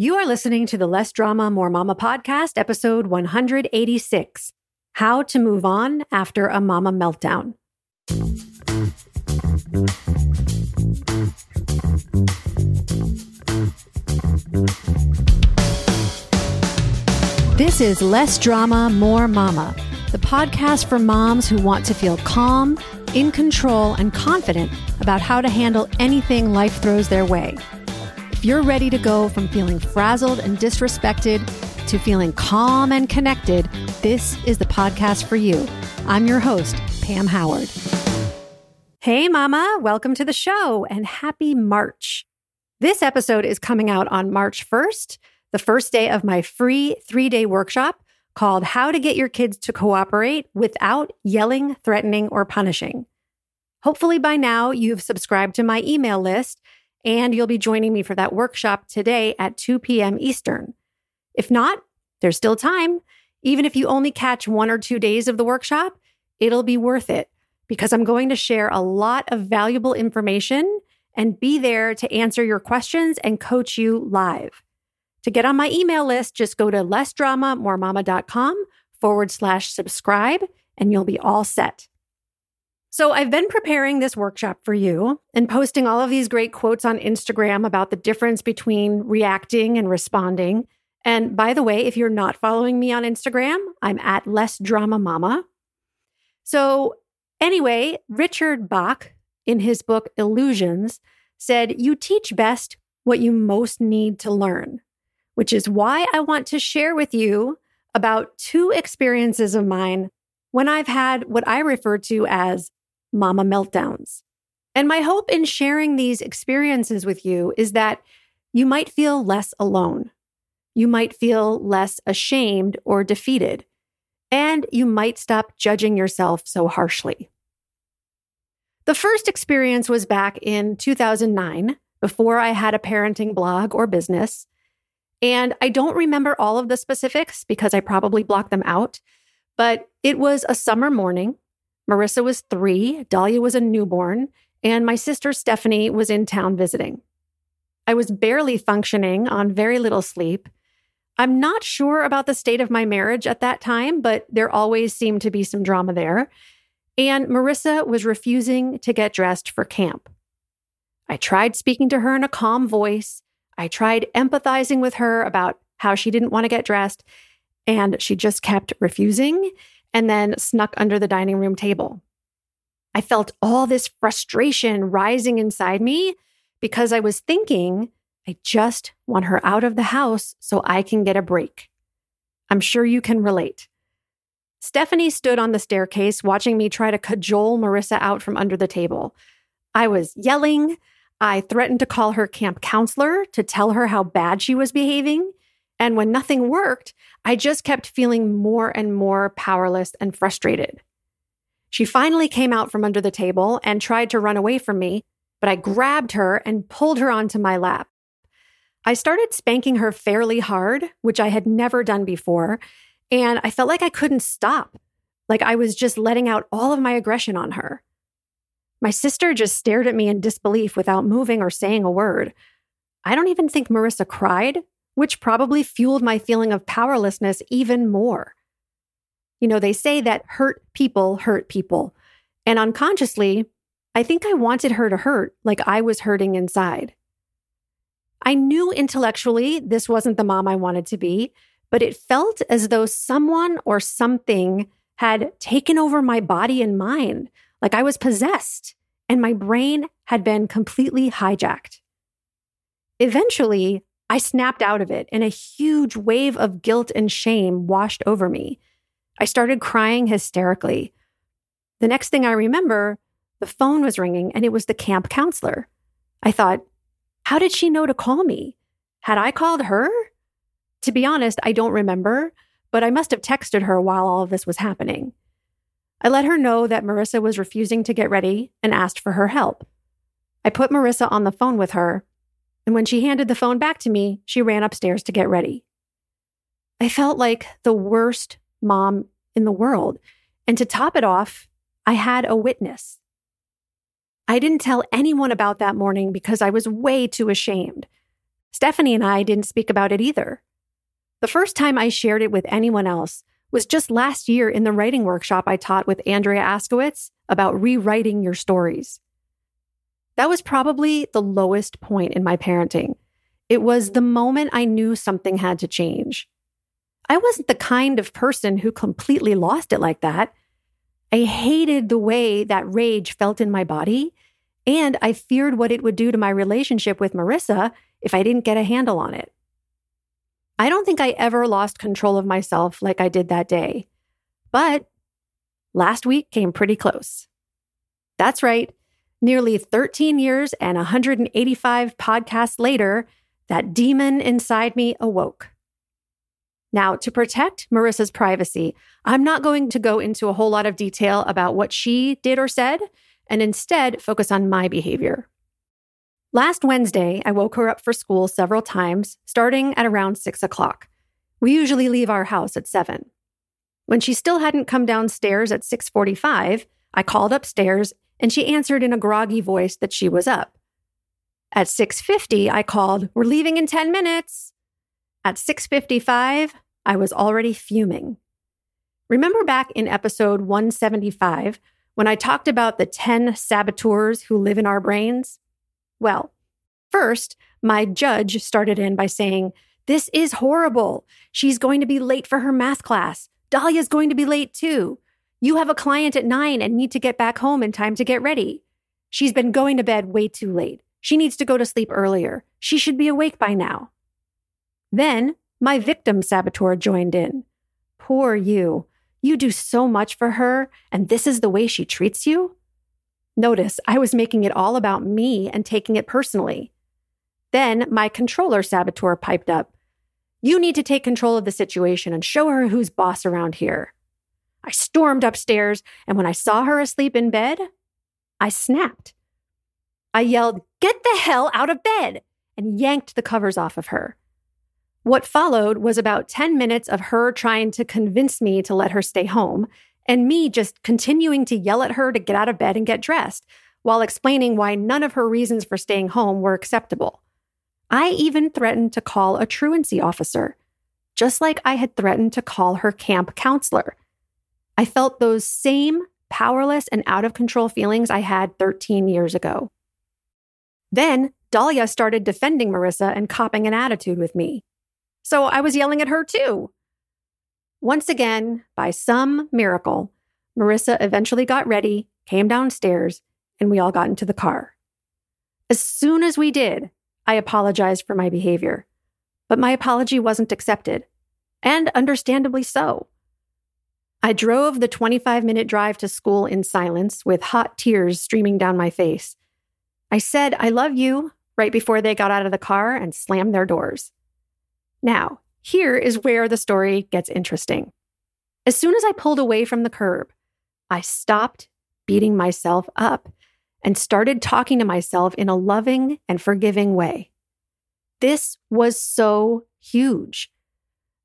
You are listening to the Less Drama, More Mama podcast, episode 186 How to Move On After a Mama Meltdown. This is Less Drama, More Mama, the podcast for moms who want to feel calm, in control, and confident about how to handle anything life throws their way. If you're ready to go from feeling frazzled and disrespected to feeling calm and connected, this is the podcast for you. I'm your host, Pam Howard. Hey, Mama, welcome to the show and happy March. This episode is coming out on March 1st, the first day of my free three day workshop called How to Get Your Kids to Cooperate Without Yelling, Threatening, or Punishing. Hopefully, by now, you've subscribed to my email list and you'll be joining me for that workshop today at 2 p.m. Eastern. If not, there's still time. Even if you only catch one or two days of the workshop, it'll be worth it because I'm going to share a lot of valuable information and be there to answer your questions and coach you live. To get on my email list, just go to lessdramamoremama.com forward slash subscribe and you'll be all set. So I've been preparing this workshop for you and posting all of these great quotes on Instagram about the difference between reacting and responding. And by the way, if you're not following me on Instagram, I'm at Less Drama Mama. So anyway, Richard Bach in his book Illusions said, You teach best what you most need to learn, which is why I want to share with you about two experiences of mine when I've had what I refer to as mama meltdowns. And my hope in sharing these experiences with you is that you might feel less alone. You might feel less ashamed or defeated. And you might stop judging yourself so harshly. The first experience was back in 2009, before I had a parenting blog or business. And I don't remember all of the specifics because I probably blocked them out, but it was a summer morning Marissa was three, Dahlia was a newborn, and my sister Stephanie was in town visiting. I was barely functioning on very little sleep. I'm not sure about the state of my marriage at that time, but there always seemed to be some drama there. And Marissa was refusing to get dressed for camp. I tried speaking to her in a calm voice. I tried empathizing with her about how she didn't want to get dressed, and she just kept refusing and then snuck under the dining room table. I felt all this frustration rising inside me because I was thinking, I just want her out of the house so I can get a break. I'm sure you can relate. Stephanie stood on the staircase watching me try to cajole Marissa out from under the table. I was yelling. I threatened to call her camp counselor to tell her how bad she was behaving. And when nothing worked, I just kept feeling more and more powerless and frustrated. She finally came out from under the table and tried to run away from me, but I grabbed her and pulled her onto my lap. I started spanking her fairly hard, which I had never done before, and I felt like I couldn't stop, like I was just letting out all of my aggression on her. My sister just stared at me in disbelief without moving or saying a word. I don't even think Marissa cried which probably fueled my feeling of powerlessness even more. You know, they say that hurt people hurt people. And unconsciously, I think I wanted her to hurt like I was hurting inside. I knew intellectually this wasn't the mom I wanted to be, but it felt as though someone or something had taken over my body and mind, like I was possessed, and my brain had been completely hijacked. Eventually, I snapped out of it and a huge wave of guilt and shame washed over me. I started crying hysterically. The next thing I remember, the phone was ringing and it was the camp counselor. I thought, how did she know to call me? Had I called her? To be honest, I don't remember, but I must have texted her while all of this was happening. I let her know that Marissa was refusing to get ready and asked for her help. I put Marissa on the phone with her and when she handed the phone back to me, she ran upstairs to get ready. I felt like the worst mom in the world. And to top it off, I had a witness. I didn't tell anyone about that morning because I was way too ashamed. Stephanie and I didn't speak about it either. The first time I shared it with anyone else was just last year in the writing workshop I taught with Andrea Askowitz about rewriting your stories. That was probably the lowest point in my parenting. It was the moment I knew something had to change. I wasn't the kind of person who completely lost it like that. I hated the way that rage felt in my body, and I feared what it would do to my relationship with Marissa if I didn't get a handle on it. I don't think I ever lost control of myself like I did that day, but last week came pretty close. That's right. Nearly 13 years and 185 podcasts later, that demon inside me awoke. Now, to protect Marissa's privacy, I'm not going to go into a whole lot of detail about what she did or said, and instead focus on my behavior. Last Wednesday, I woke her up for school several times, starting at around six o'clock. We usually leave our house at seven. When she still hadn't come downstairs at 6:45, I called upstairs and she answered in a groggy voice that she was up. At 6:50, I called, "We're leaving in 10 minutes." At 6:55, I was already fuming. Remember back in episode 175 when I talked about the 10 saboteurs who live in our brains? Well, first, my judge started in by saying, This is horrible. She's going to be late for her math class. Dahlia's going to be late too. You have a client at nine and need to get back home in time to get ready. She's been going to bed way too late. She needs to go to sleep earlier. She should be awake by now. Then my victim saboteur joined in. Poor you. You do so much for her, and this is the way she treats you? Notice I was making it all about me and taking it personally. Then my controller saboteur piped up. You need to take control of the situation and show her who's boss around here. I stormed upstairs, and when I saw her asleep in bed, I snapped. I yelled, Get the hell out of bed! and yanked the covers off of her. What followed was about 10 minutes of her trying to convince me to let her stay home and me just continuing to yell at her to get out of bed and get dressed while explaining why none of her reasons for staying home were acceptable. I even threatened to call a truancy officer, just like I had threatened to call her camp counselor. I felt those same powerless and out of control feelings I had 13 years ago. Then Dahlia started defending Marissa and copping an attitude with me. So I was yelling at her too. Once again, by some miracle, Marissa eventually got ready, came downstairs, and we all got into the car. As soon as we did, I apologized for my behavior, but my apology wasn't accepted, and understandably so. I drove the 25 minute drive to school in silence with hot tears streaming down my face. I said, I love you right before they got out of the car and slammed their doors. Now, here is where the story gets interesting. As soon as I pulled away from the curb, I stopped beating myself up and started talking to myself in a loving and forgiving way. This was so huge.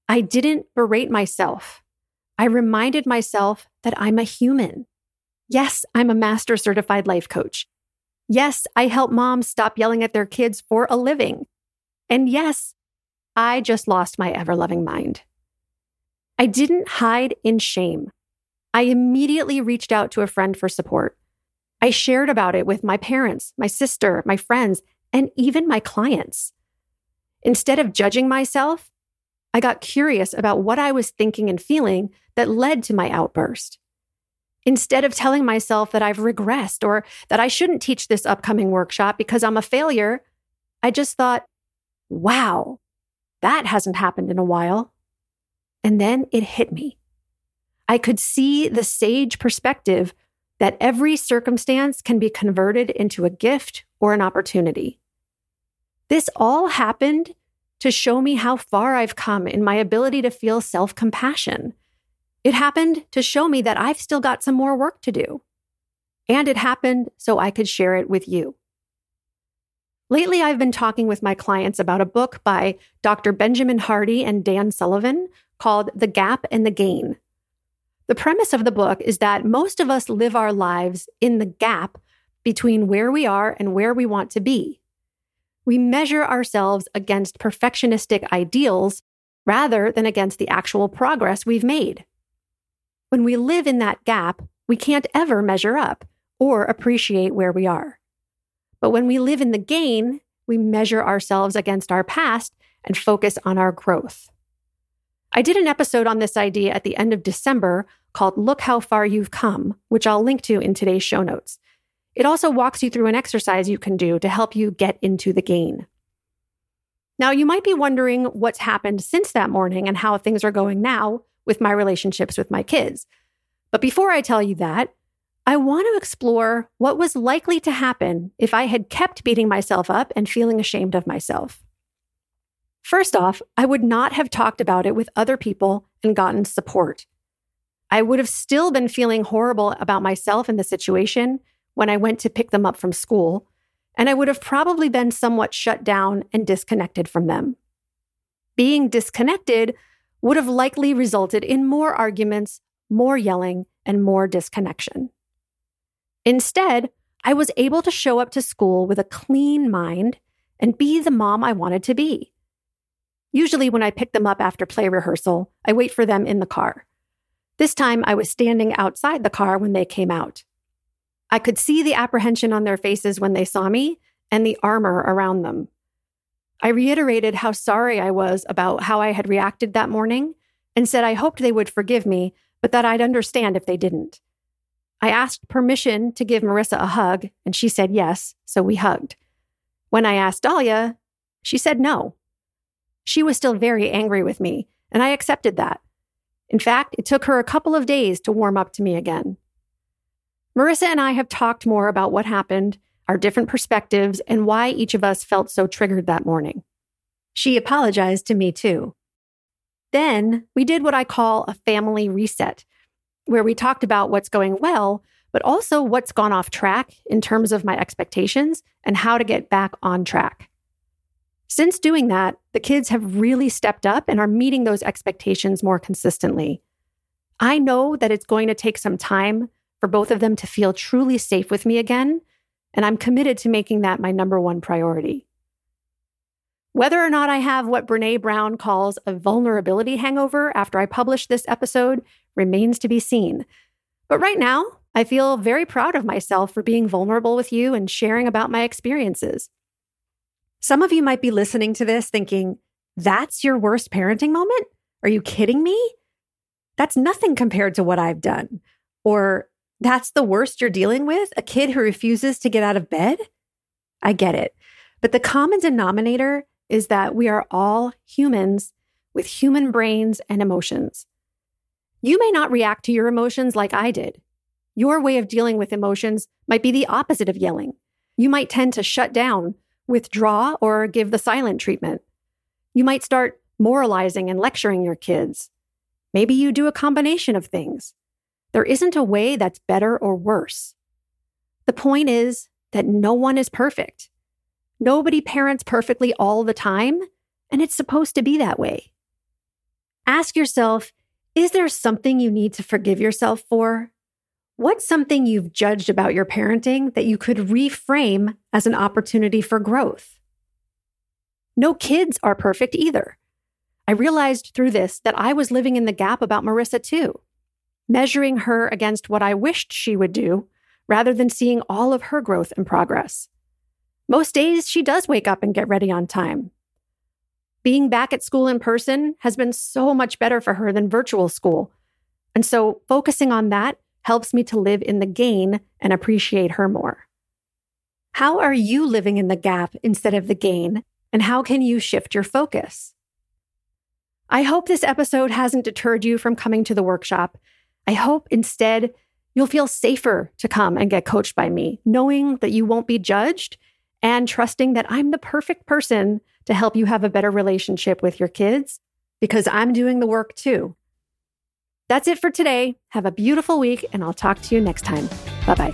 I didn't berate myself. I reminded myself that I'm a human. Yes, I'm a master certified life coach. Yes, I help moms stop yelling at their kids for a living. And yes, I just lost my ever loving mind. I didn't hide in shame. I immediately reached out to a friend for support. I shared about it with my parents, my sister, my friends, and even my clients. Instead of judging myself, I got curious about what I was thinking and feeling that led to my outburst. Instead of telling myself that I've regressed or that I shouldn't teach this upcoming workshop because I'm a failure, I just thought, wow, that hasn't happened in a while. And then it hit me. I could see the sage perspective that every circumstance can be converted into a gift or an opportunity. This all happened to show me how far I've come in my ability to feel self compassion. It happened to show me that I've still got some more work to do. And it happened so I could share it with you. Lately, I've been talking with my clients about a book by Dr. Benjamin Hardy and Dan Sullivan called The Gap and the Gain. The premise of the book is that most of us live our lives in the gap between where we are and where we want to be. we measure ourselves against perfectionistic ideals rather than against the actual progress we've made. When we live in that gap, we can't ever measure up or appreciate where we are. But when we live in the gain, we measure ourselves against our past and focus on our growth. I did an episode on this idea at the end of December called Look How Far You've Come, which I'll link to in today's show notes. It also walks you through an exercise you can do to help you get into the gain. Now, you might be wondering what's happened since that morning and how things are going now with my relationships with my kids. But before I tell you that, I want to explore what was likely to happen if I had kept beating myself up and feeling ashamed of myself. First off, I would not have talked about it with other people and gotten support. I would have still been feeling horrible about myself in the situation when I went to pick them up from school, and I would have probably been somewhat shut down and disconnected from them. Being disconnected would have likely resulted in more arguments, more yelling, and more disconnection. Instead, I was able to show up to school with a clean mind and be the mom I wanted to be. Usually, when I pick them up after play rehearsal, I wait for them in the car. This time, I was standing outside the car when they came out. I could see the apprehension on their faces when they saw me and the armor around them. I reiterated how sorry I was about how I had reacted that morning and said I hoped they would forgive me, but that I'd understand if they didn't. I asked permission to give Marissa a hug, and she said yes, so we hugged. When I asked Dahlia, she said no. She was still very angry with me, and I accepted that. In fact, it took her a couple of days to warm up to me again. Marissa and I have talked more about what happened, our different perspectives, and why each of us felt so triggered that morning. She apologized to me too. Then we did what I call a family reset, where we talked about what's going well, but also what's gone off track in terms of my expectations and how to get back on track. Since doing that, the kids have really stepped up and are meeting those expectations more consistently. I know that it's going to take some time for both of them to feel truly safe with me again, and I'm committed to making that my number one priority. Whether or not I have what Brene Brown calls a vulnerability hangover after I publish this episode remains to be seen. But right now, I feel very proud of myself for being vulnerable with you and sharing about my experiences. Some of you might be listening to this thinking, that's your worst parenting moment? Are you kidding me? That's nothing compared to what I've done. Or that's the worst you're dealing with? A kid who refuses to get out of bed? I get it. But the common denominator is that we are all humans with human brains and emotions. You may not react to your emotions like I did. Your way of dealing with emotions might be the opposite of yelling. You might tend to shut down, withdraw, or give the silent treatment. You might start moralizing and lecturing your kids. Maybe you do a combination of things. There isn't a way that's better or worse. The point is that no one is perfect. Nobody parents perfectly all the time, and it's supposed to be that way. Ask yourself is there something you need to forgive yourself for? What's something you've judged about your parenting that you could reframe as an opportunity for growth? No kids are perfect either. I realized through this that I was living in the gap about Marissa too measuring her against what I wished she would do, rather than seeing all of her growth and progress. Most days, she does wake up and get ready on time. Being back at school in person has been so much better for her than virtual school. And so, focusing on that helps me to live in the gain and appreciate her more. How are you living in the gap instead of the gain? And how can you shift your focus? I hope this episode hasn't deterred you from coming to the workshop I hope instead you'll feel safer to come and get coached by me, knowing that you won't be judged and trusting that I'm the perfect person to help you have a better relationship with your kids because I'm doing the work too. That's it for today. Have a beautiful week, and I'll talk to you next time. Bye bye.